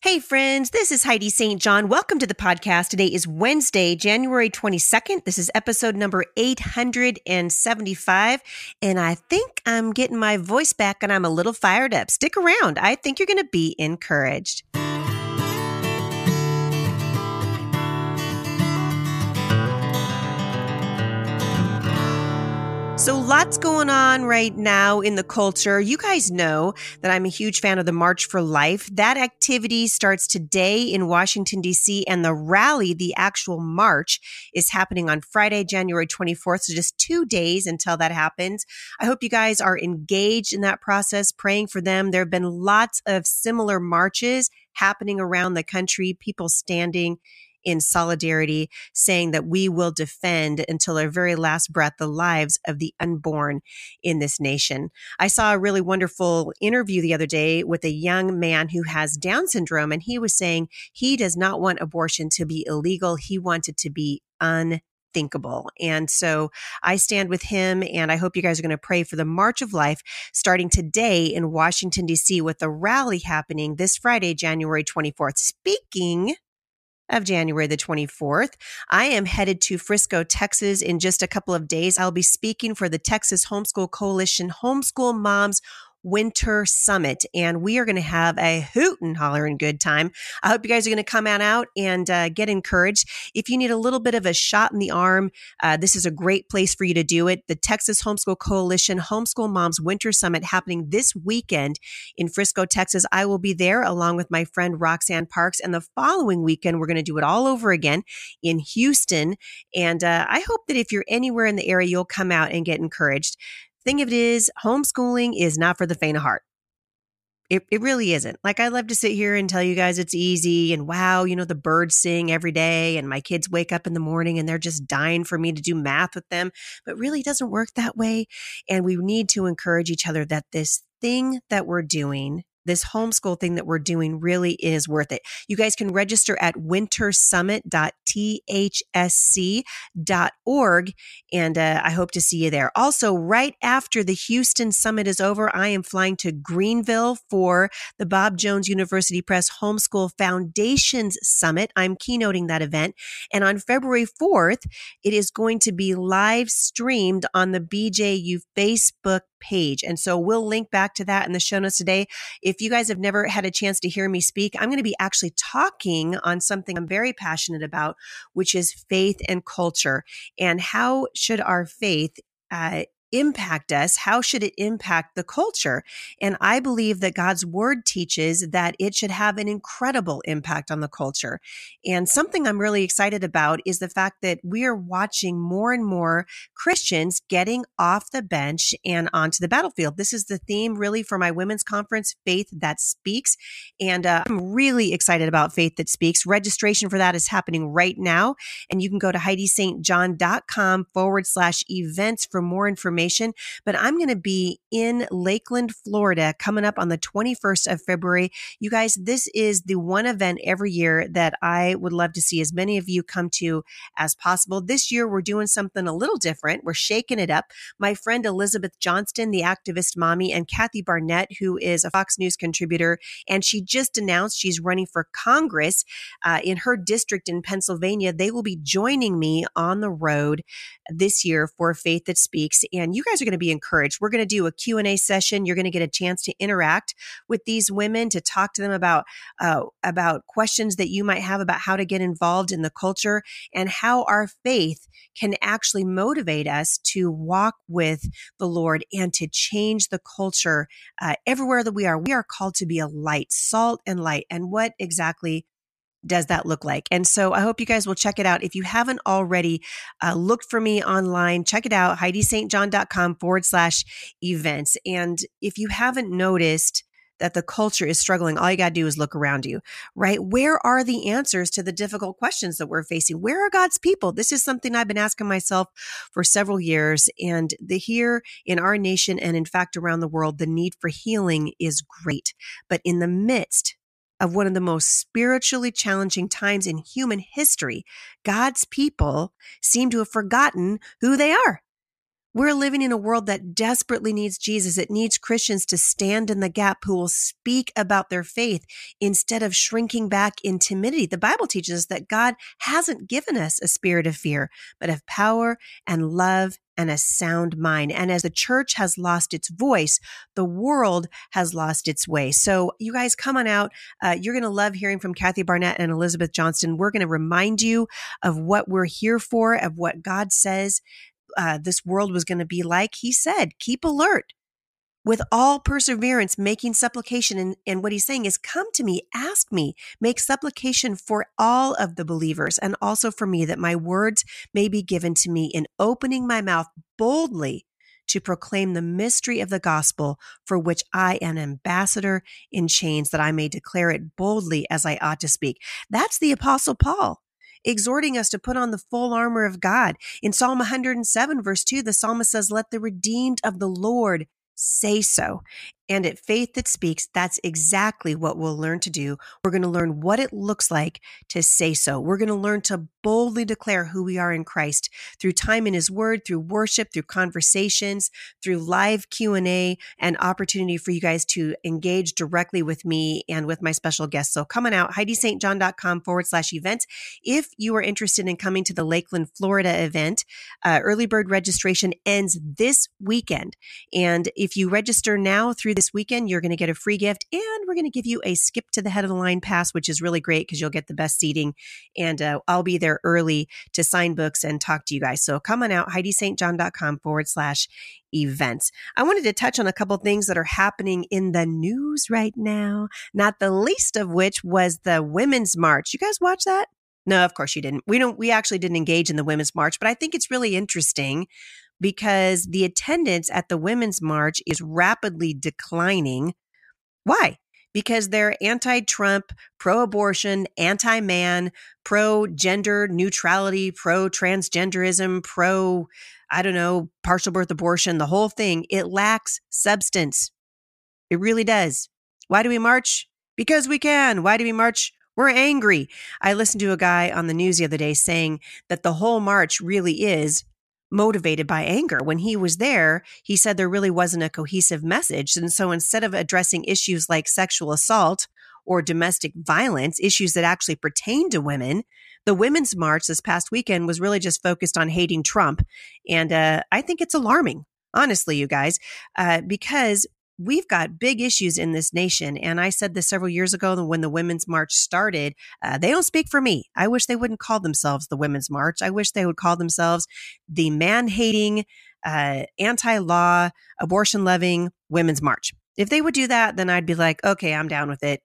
Hey, friends, this is Heidi St. John. Welcome to the podcast. Today is Wednesday, January 22nd. This is episode number 875. And I think I'm getting my voice back and I'm a little fired up. Stick around. I think you're going to be encouraged. So, lots going on right now in the culture. You guys know that I'm a huge fan of the March for Life. That activity starts today in Washington, D.C., and the rally, the actual march, is happening on Friday, January 24th. So, just two days until that happens. I hope you guys are engaged in that process, praying for them. There have been lots of similar marches happening around the country, people standing in solidarity, saying that we will defend until our very last breath the lives of the unborn in this nation. I saw a really wonderful interview the other day with a young man who has Down syndrome, and he was saying he does not want abortion to be illegal. He wants it to be unthinkable. And so I stand with him, and I hope you guys are going to pray for the March of Life starting today in Washington, D.C., with a rally happening this Friday, January 24th. Speaking of January the 24th. I am headed to Frisco, Texas in just a couple of days. I'll be speaking for the Texas Homeschool Coalition Homeschool Moms Winter Summit, and we are going to have a hoot and holler and good time. I hope you guys are going to come on out and uh, get encouraged. If you need a little bit of a shot in the arm, uh, this is a great place for you to do it. The Texas Homeschool Coalition Homeschool Moms Winter Summit happening this weekend in Frisco, Texas. I will be there along with my friend Roxanne Parks, and the following weekend we're going to do it all over again in Houston. And uh, I hope that if you're anywhere in the area, you'll come out and get encouraged thing of it is, homeschooling is not for the faint of heart. It, it really isn't. Like, I love to sit here and tell you guys it's easy and wow, you know, the birds sing every day and my kids wake up in the morning and they're just dying for me to do math with them. But really doesn't work that way. And we need to encourage each other that this thing that we're doing this homeschool thing that we're doing really is worth it. You guys can register at wintersummit.thsc.org. And uh, I hope to see you there. Also, right after the Houston Summit is over, I am flying to Greenville for the Bob Jones University Press Homeschool Foundations Summit. I'm keynoting that event. And on February 4th, it is going to be live streamed on the BJU Facebook page. And so we'll link back to that in the show notes today. If you guys have never had a chance to hear me speak, I'm going to be actually talking on something I'm very passionate about, which is faith and culture and how should our faith uh, impact us? How should it impact the culture? And I believe that God's word teaches that it should have an incredible impact on the culture. And something I'm really excited about is the fact that we are watching more and more Christians getting off the bench and onto the battlefield. This is the theme really for my women's conference, Faith That Speaks. And uh, I'm really excited about Faith That Speaks. Registration for that is happening right now. And you can go to HeidiSt.John.com forward slash events for more information information, but I'm going to be in Lakeland, Florida, coming up on the 21st of February. You guys, this is the one event every year that I would love to see as many of you come to as possible. This year, we're doing something a little different. We're shaking it up. My friend Elizabeth Johnston, the activist mommy, and Kathy Barnette, who is a Fox News contributor, and she just announced she's running for Congress uh, in her district in Pennsylvania. They will be joining me on the road this year for Faith That Speaks. And you guys are going to be encouraged. We're going to do a Q&A session. You're going to get a chance to interact with these women, to talk to them about, uh, about questions that you might have about how to get involved in the culture and how our faith can actually motivate us to walk with the Lord and to change the culture uh, everywhere that we are. We are called to be a light, salt and light. And what exactly does that look like? And so I hope you guys will check it out. If you haven't already uh, looked for me online, check it out, HeidiSt.John.com forward slash events. And if you haven't noticed, that the culture is struggling, all you got to do is look around you, right? Where are the answers to the difficult questions that we're facing? Where are God's people? This is something I've been asking myself for several years. And the here in our nation and in fact around the world, the need for healing is great. But in the midst of one of the most spiritually challenging times in human history, God's people seem to have forgotten who they are. We're living in a world that desperately needs Jesus. It needs Christians to stand in the gap who will speak about their faith instead of shrinking back in timidity. The Bible teaches us that God hasn't given us a spirit of fear, but of power and love and a sound mind. And as the church has lost its voice, the world has lost its way. So you guys come on out. Uh, you're going to love hearing from Kathy Barnette and Elizabeth Johnston. We're going to remind you of what we're here for, of what God says uh, this world was going to be like, he said, keep alert with all perseverance, making supplication. And, and what he's saying is, come to me, ask me, make supplication for all of the believers and also for me that my words may be given to me in opening my mouth boldly to proclaim the mystery of the gospel for which I am ambassador in chains that I may declare it boldly as I ought to speak. That's the apostle Paul exhorting us to put on the full armor of God. In Psalm 107, verse 2, the psalmist says, Let the redeemed of the Lord say so. And at Faith That Speaks, that's exactly what we'll learn to do. We're going to learn what it looks like to say so. We're going to learn to boldly declare who we are in Christ through time in his word, through worship, through conversations, through live Q&A and opportunity for you guys to engage directly with me and with my special guests. So coming out, HeidiSt.John.com forward slash events. If you are interested in coming to the Lakeland, Florida event, uh, early bird registration ends this weekend. And if you register now through this weekend, you're going to get a free gift and we're going to give you a skip to the head of the line pass, which is really great because you'll get the best seating. And uh, I'll be there early to sign books and talk to you guys. So come on out, HeidiSt.John.com forward slash events. I wanted to touch on a couple things that are happening in the news right now, not the least of which was the Women's March. You guys watch that? No, of course you didn't. We don't, we actually didn't engage in the Women's March, but I think it's really interesting because the attendance at the Women's March is rapidly declining. Why? Because they're anti Trump, pro abortion, anti man, pro gender neutrality, pro transgenderism, pro, I don't know, partial birth abortion, the whole thing. It lacks substance. It really does. Why do we march? Because we can. Why do we march? We're angry. I listened to a guy on the news the other day saying that the whole march really is motivated by anger. When he was there, he said there really wasn't a cohesive message. And so instead of addressing issues like sexual assault or domestic violence, issues that actually pertain to women, the Women's March this past weekend was really just focused on hating Trump. And uh, I think it's alarming, honestly, you guys, uh, because we've got big issues in this nation. And I said this several years ago when the Women's March started. Uh, they don't speak for me. I wish they wouldn't call themselves the Women's March. I wish they would call themselves the man hating, uh, anti law, abortion loving Women's March. If they would do that, then I'd be like, okay, I'm down with it.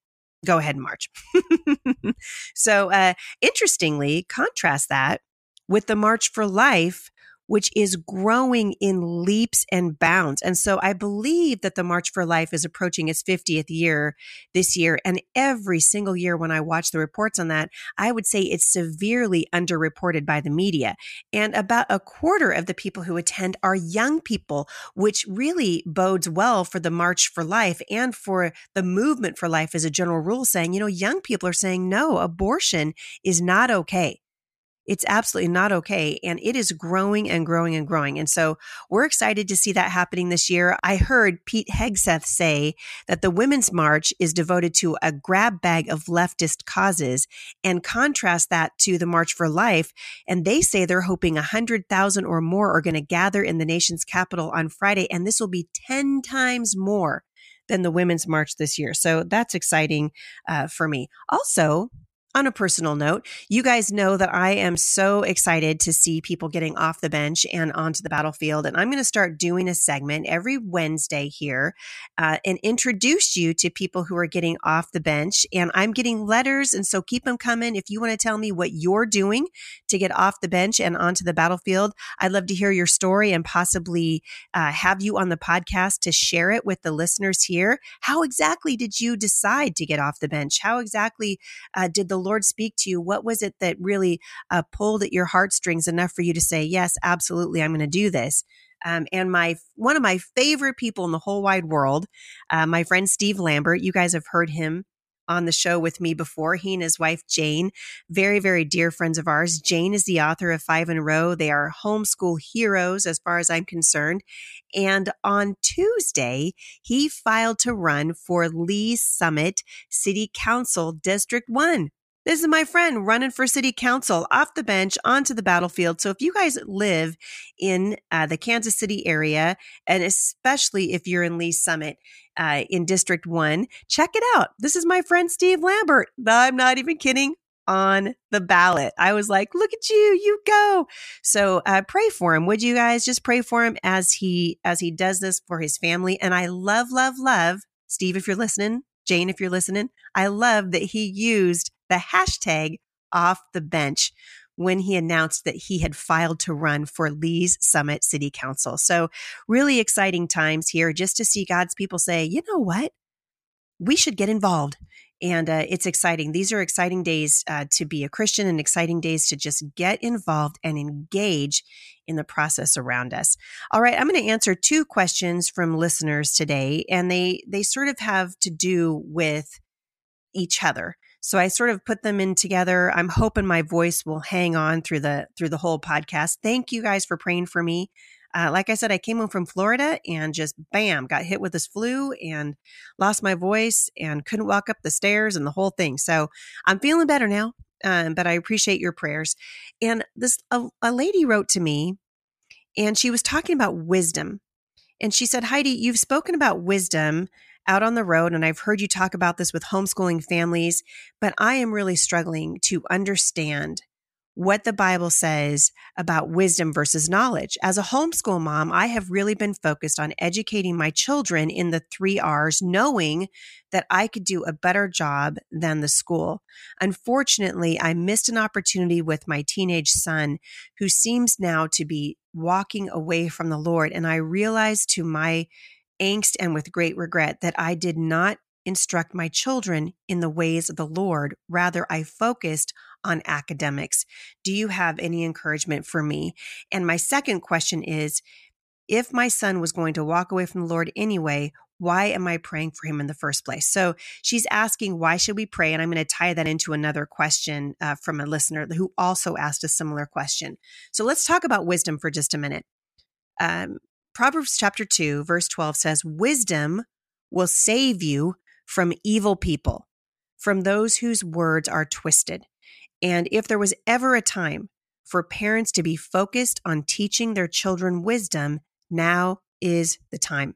Go ahead and march. so, uh, interestingly, contrast that with the March for Life which is growing in leaps and bounds. And so I believe that the March for Life is approaching its 50th year this year. And every single year when I watch the reports on that, I would say it's severely underreported by the media. And about a quarter of the people who attend are young people, which really bodes well for the March for Life and for the movement for life as a general rule, saying, you know, young people are saying, no, abortion is not okay. It's absolutely not okay. And it is growing and growing and growing. And so we're excited to see that happening this year. I heard Pete Hegseth say that the Women's March is devoted to a grab bag of leftist causes and contrast that to the March for Life. And they say they're hoping 100,000 or more are going to gather in the nation's capital on Friday. And this will be 10 times more than the Women's March this year. So that's exciting uh, for me. Also, on a personal note, you guys know that I am so excited to see people getting off the bench and onto the battlefield. And I'm going to start doing a segment every Wednesday here uh, and introduce you to people who are getting off the bench. And I'm getting letters. And so keep them coming. If you want to tell me what you're doing to get off the bench and onto the battlefield, I'd love to hear your story and possibly uh, have you on the podcast to share it with the listeners here. How exactly did you decide to get off the bench? How exactly uh, did the Lord speak to you? What was it that really uh, pulled at your heartstrings enough for you to say, yes, absolutely, I'm going to do this? Um, and my one of my favorite people in the whole wide world, uh, my friend Steve Lambert. You guys have heard him on the show with me before. He and his wife Jane, very very dear friends of ours. Jane is the author of Five in a Row. They are homeschool heroes as far as I'm concerned. And on Tuesday, he filed to run for Lee's Summit City Council District One. This is my friend running for city council off the bench onto the battlefield. So if you guys live in uh, the Kansas City area, and especially if you're in Lee's Summit uh, in District 1, check it out. This is my friend Steve Lambert. I'm not even kidding on the ballot. I was like, look at you, you go. So uh, pray for him. Would you guys just pray for him as he as he does this for his family? And I love, love, love Steve, if you're listening, Jane, if you're listening, I love that he used the hashtag off the bench when he announced that he had filed to run for Lee's Summit City Council. So, really exciting times here just to see God's people say, you know what? We should get involved. And uh, it's exciting. These are exciting days uh, to be a Christian and exciting days to just get involved and engage in the process around us. All right, I'm going to answer two questions from listeners today, and they they sort of have to do with each other. So I sort of put them in together. I'm hoping my voice will hang on through the through the whole podcast. Thank you guys for praying for me. Uh, like I said, I came home from Florida and just bam, got hit with this flu and lost my voice and couldn't walk up the stairs and the whole thing. So I'm feeling better now, um, but I appreciate your prayers. And this a, a lady wrote to me, and she was talking about wisdom, and she said, Heidi, you've spoken about wisdom out on the road, and I've heard you talk about this with homeschooling families, but I am really struggling to understand what the Bible says about wisdom versus knowledge. As a homeschool mom, I have really been focused on educating my children in the three R's, knowing that I could do a better job than the school. Unfortunately, I missed an opportunity with my teenage son, who seems now to be walking away from the Lord. And I realized to my angst and with great regret that I did not instruct my children in the ways of the Lord. Rather, I focused on academics. Do you have any encouragement for me? And my second question is if my son was going to walk away from the Lord anyway, why am I praying for him in the first place? So she's asking, why should we pray? And I'm going to tie that into another question uh, from a listener who also asked a similar question. So let's talk about wisdom for just a minute. Um, Proverbs chapter 2, verse 12 says, Wisdom will save you from evil people, from those whose words are twisted. And if there was ever a time for parents to be focused on teaching their children wisdom, now is the time.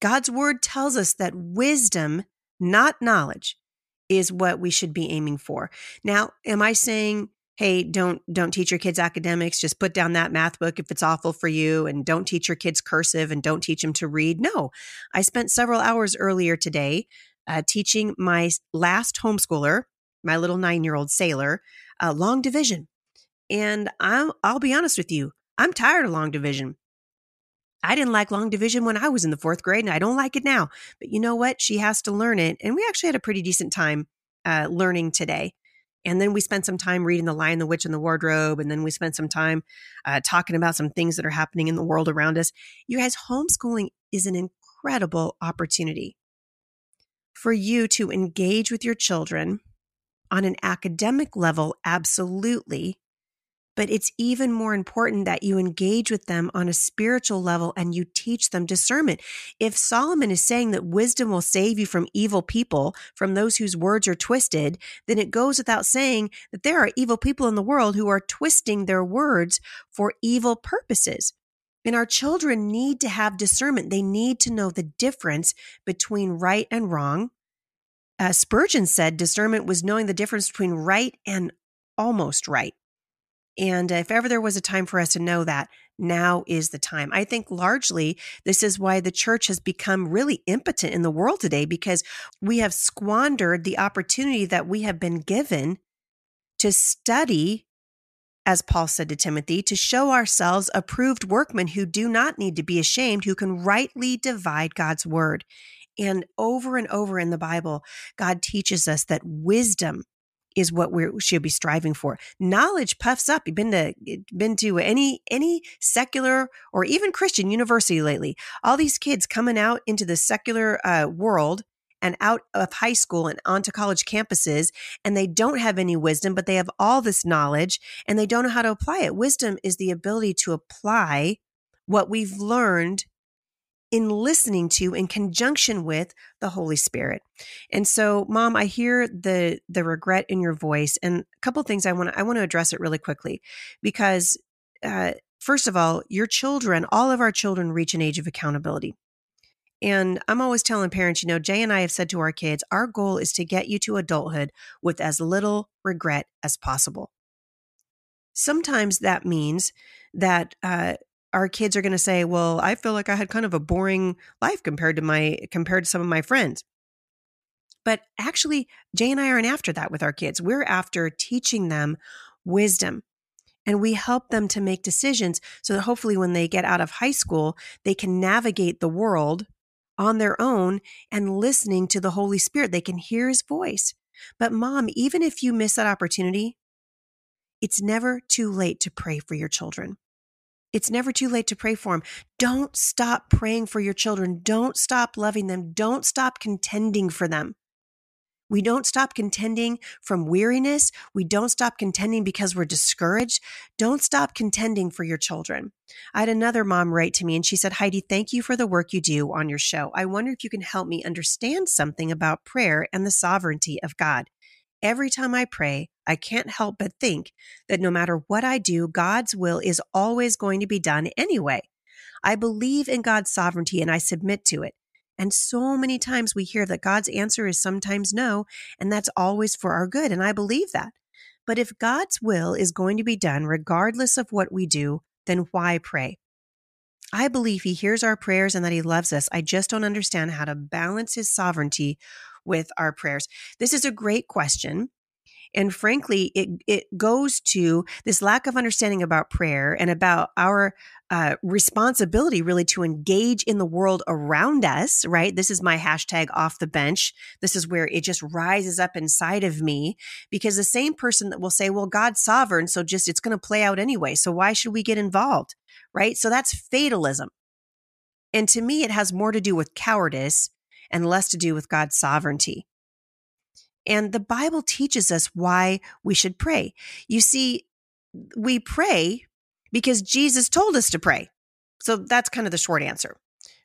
God's word tells us that wisdom, not knowledge, is what we should be aiming for. Now, am I saying hey don't don't teach your kids academics just put down that math book if it's awful for you and don't teach your kids cursive and don't teach them to read no i spent several hours earlier today uh, teaching my last homeschooler my little nine year old sailor uh, long division and I'll, I'll be honest with you i'm tired of long division I didn't like long division when I was in the fourth grade, and I don't like it now. But you know what? She has to learn it. And we actually had a pretty decent time uh, learning today. And then we spent some time reading The Lion, the Witch, and the Wardrobe. And then we spent some time uh, talking about some things that are happening in the world around us. You guys, homeschooling is an incredible opportunity for you to engage with your children on an academic level, absolutely, but it's even more important that you engage with them on a spiritual level and you teach them discernment. If Solomon is saying that wisdom will save you from evil people, from those whose words are twisted, then it goes without saying that there are evil people in the world who are twisting their words for evil purposes. And our children need to have discernment. They need to know the difference between right and wrong uh, Spurgeon said discernment was knowing the difference between right and almost right. And if ever there was a time for us to know that, now is the time. I think largely this is why the church has become really impotent in the world today because we have squandered the opportunity that we have been given to study, as Paul said to Timothy, to show ourselves approved workmen who do not need to be ashamed, who can rightly divide God's word. And over and over in the Bible, God teaches us that wisdom is what we should be striving for. Knowledge puffs up. You've been to been to any any secular or even Christian university lately. All these kids coming out into the secular uh, world and out of high school and onto college campuses, and they don't have any wisdom, but they have all this knowledge and they don't know how to apply it. Wisdom is the ability to apply what we've learned in listening to in conjunction with the holy spirit. And so mom i hear the the regret in your voice and a couple things i want i want to address it really quickly because uh, first of all your children all of our children reach an age of accountability. And i'm always telling parents you know jay and i have said to our kids our goal is to get you to adulthood with as little regret as possible. Sometimes that means that uh, our kids are going to say, "Well, I feel like I had kind of a boring life compared to my compared to some of my friends." But actually, Jay and I aren't after that with our kids. We're after teaching them wisdom. And we help them to make decisions so that hopefully when they get out of high school, they can navigate the world on their own and listening to the Holy Spirit. They can hear his voice. But mom, even if you miss that opportunity, it's never too late to pray for your children. It's never too late to pray for them. Don't stop praying for your children. Don't stop loving them. Don't stop contending for them. We don't stop contending from weariness. We don't stop contending because we're discouraged. Don't stop contending for your children. I had another mom write to me and she said, Heidi, thank you for the work you do on your show. I wonder if you can help me understand something about prayer and the sovereignty of God. Every time I pray, I can't help but think that no matter what I do, God's will is always going to be done anyway. I believe in God's sovereignty and I submit to it. And so many times we hear that God's answer is sometimes no, and that's always for our good. And I believe that. But if God's will is going to be done regardless of what we do, then why pray? I believe He hears our prayers and that He loves us. I just don't understand how to balance His sovereignty with our prayers? This is a great question. And frankly, it, it goes to this lack of understanding about prayer and about our uh, responsibility really to engage in the world around us, right? This is my hashtag off the bench. This is where it just rises up inside of me because the same person that will say, well, God's sovereign, so just it's going to play out anyway. So why should we get involved? Right. So that's fatalism. And to me, it has more to do with cowardice and less to do with God's sovereignty. And the Bible teaches us why we should pray. You see, we pray because Jesus told us to pray. So that's kind of the short answer,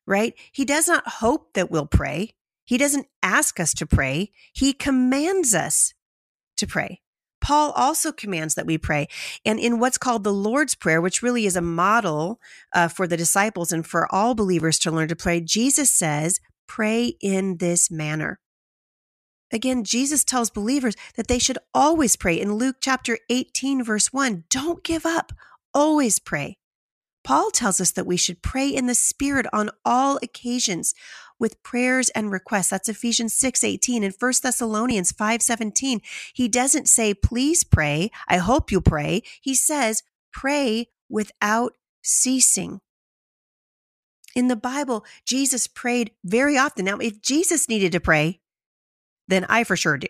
right? He does not hope that we'll pray. He doesn't ask us to pray. He commands us to pray. Paul also commands that we pray. And in what's called the Lord's Prayer, which really is a model uh, for the disciples and for all believers to learn to pray, Jesus says, pray in this manner. Again, Jesus tells believers that they should always pray. In Luke chapter 18, verse 1, don't give up, always pray. Paul tells us that we should pray in the Spirit on all occasions with prayers and requests. That's Ephesians 6 18 and 1 Thessalonians 5 17. He doesn't say, please pray. I hope you pray. He says, pray without ceasing. In the Bible, Jesus prayed very often. Now, if Jesus needed to pray, then I for sure do.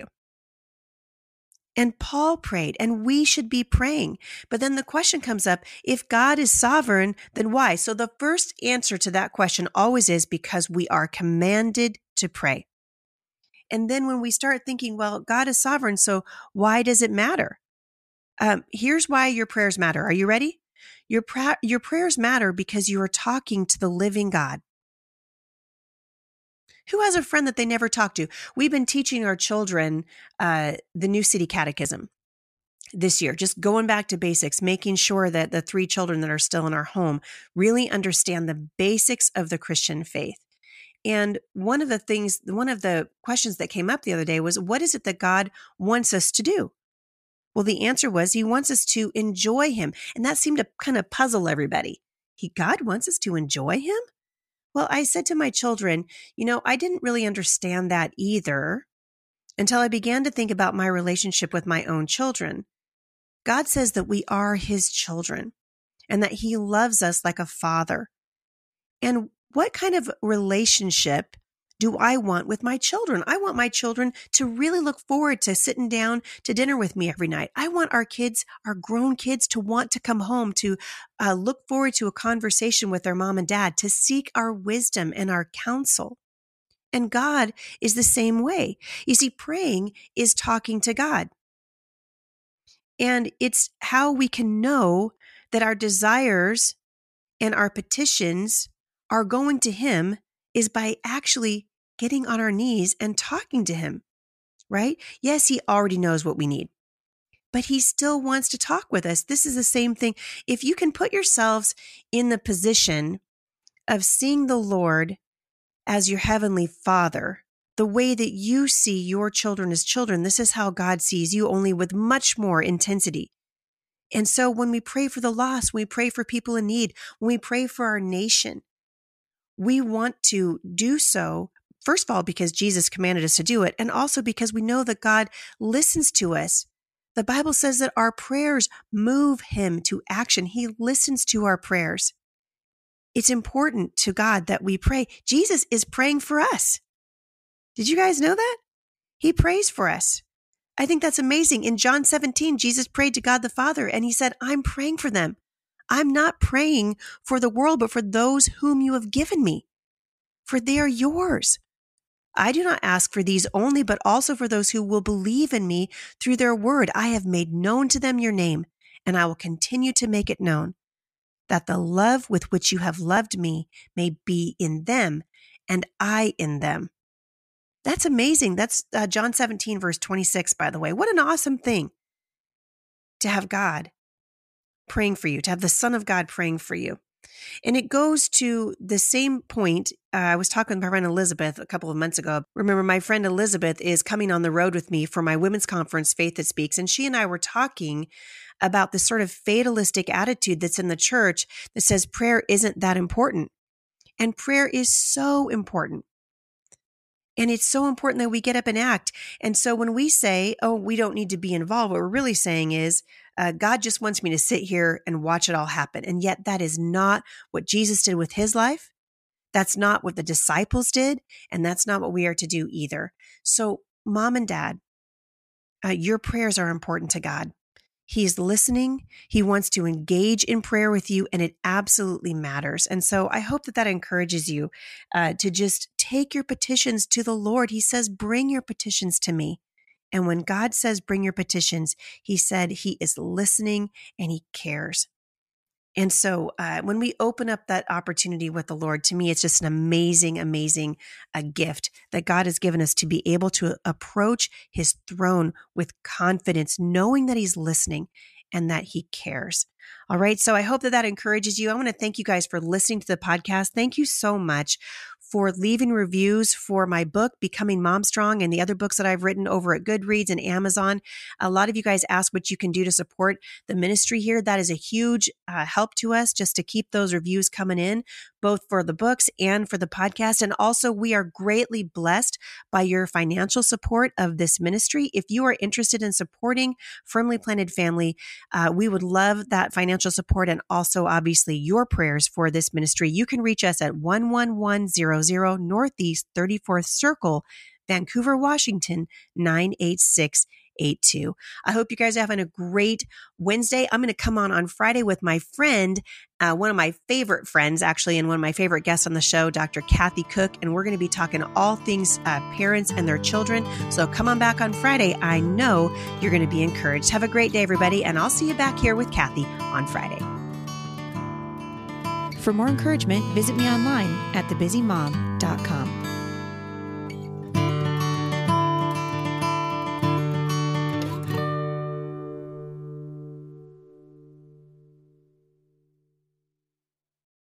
And Paul prayed, and we should be praying. But then the question comes up if God is sovereign, then why? So the first answer to that question always is because we are commanded to pray. And then when we start thinking, well, God is sovereign, so why does it matter? Um, here's why your prayers matter. Are you ready? Your, pra- your prayers matter because you are talking to the living God. Who has a friend that they never talk to? We've been teaching our children uh, the New City Catechism this year, just going back to basics, making sure that the three children that are still in our home really understand the basics of the Christian faith. And one of the things, one of the questions that came up the other day was, what is it that God wants us to do? Well, the answer was he wants us to enjoy him. And that seemed to kind of puzzle everybody. He, God wants us to enjoy him? Well, I said to my children, you know, I didn't really understand that either until I began to think about my relationship with my own children. God says that we are his children and that he loves us like a father. And what kind of relationship do I want with my children? I want my children to really look forward to sitting down to dinner with me every night. I want our kids, our grown kids, to want to come home, to uh, look forward to a conversation with their mom and dad, to seek our wisdom and our counsel. And God is the same way. You see, praying is talking to God. And it's how we can know that our desires and our petitions are going to Him is by actually getting on our knees and talking to Him, right? Yes, He already knows what we need, but He still wants to talk with us. This is the same thing. If you can put yourselves in the position of seeing the Lord as your heavenly Father, the way that you see your children as children, this is how God sees you, only with much more intensity. And so when we pray for the lost, we pray for people in need, when we pray for our nation, we want to do so First of all, because Jesus commanded us to do it, and also because we know that God listens to us. The Bible says that our prayers move him to action. He listens to our prayers. It's important to God that we pray. Jesus is praying for us. Did you guys know that? He prays for us. I think that's amazing. In John 17, Jesus prayed to God the Father and he said, I'm praying for them. I'm not praying for the world, but for those whom you have given me, for they are yours. I do not ask for these only, but also for those who will believe in me through their word. I have made known to them your name, and I will continue to make it known, that the love with which you have loved me may be in them, and I in them. That's amazing. That's uh, John 17, verse 26, by the way. What an awesome thing to have God praying for you, to have the Son of God praying for you. And it goes to the same point. Uh, I was talking with my friend Elizabeth a couple of months ago. Remember, my friend Elizabeth is coming on the road with me for my women's conference, Faith That Speaks. And she and I were talking about this sort of fatalistic attitude that's in the church that says prayer isn't that important. And prayer is so important. And it's so important that we get up and act. And so when we say, oh, we don't need to be involved, what we're really saying is, uh, God just wants me to sit here and watch it all happen. And yet, that is not what Jesus did with his life. That's not what the disciples did. And that's not what we are to do either. So, mom and dad, uh, your prayers are important to God. He is listening. He wants to engage in prayer with you, and it absolutely matters. And so I hope that that encourages you uh, to just take your petitions to the Lord. He says, Bring your petitions to me. And when God says, bring your petitions, he said he is listening and he cares. And so uh, when we open up that opportunity with the Lord, to me, it's just an amazing, amazing uh, gift that God has given us to be able to approach his throne with confidence, knowing that he's listening and that he cares. All right. So I hope that that encourages you. I want to thank you guys for listening to the podcast. Thank you so much for leaving reviews for my book, Becoming MomStrong, and the other books that I've written over at Goodreads and Amazon. A lot of you guys ask what you can do to support the ministry here. That is a huge uh, help to us just to keep those reviews coming in, both for the books and for the podcast. And also, we are greatly blessed by your financial support of this ministry. If you are interested in supporting Firmly Planted Family, uh, we would love that financial support and also, obviously, your prayers for this ministry. You can reach us at 11100 Northeast 34th Circle, Vancouver, Washington 98682. I hope you guys are having a great Wednesday. I'm going to come on on Friday with my friend, uh, one of my favorite friends, actually, and one of my favorite guests on the show, Dr. Kathy Koch. And we're going to be talking all things uh, parents and their children. So come on back on Friday. I know you're going to be encouraged. Have a great day, everybody. And I'll see you back here with Kathy on Friday. For more encouragement, visit me online at thebusymom.com.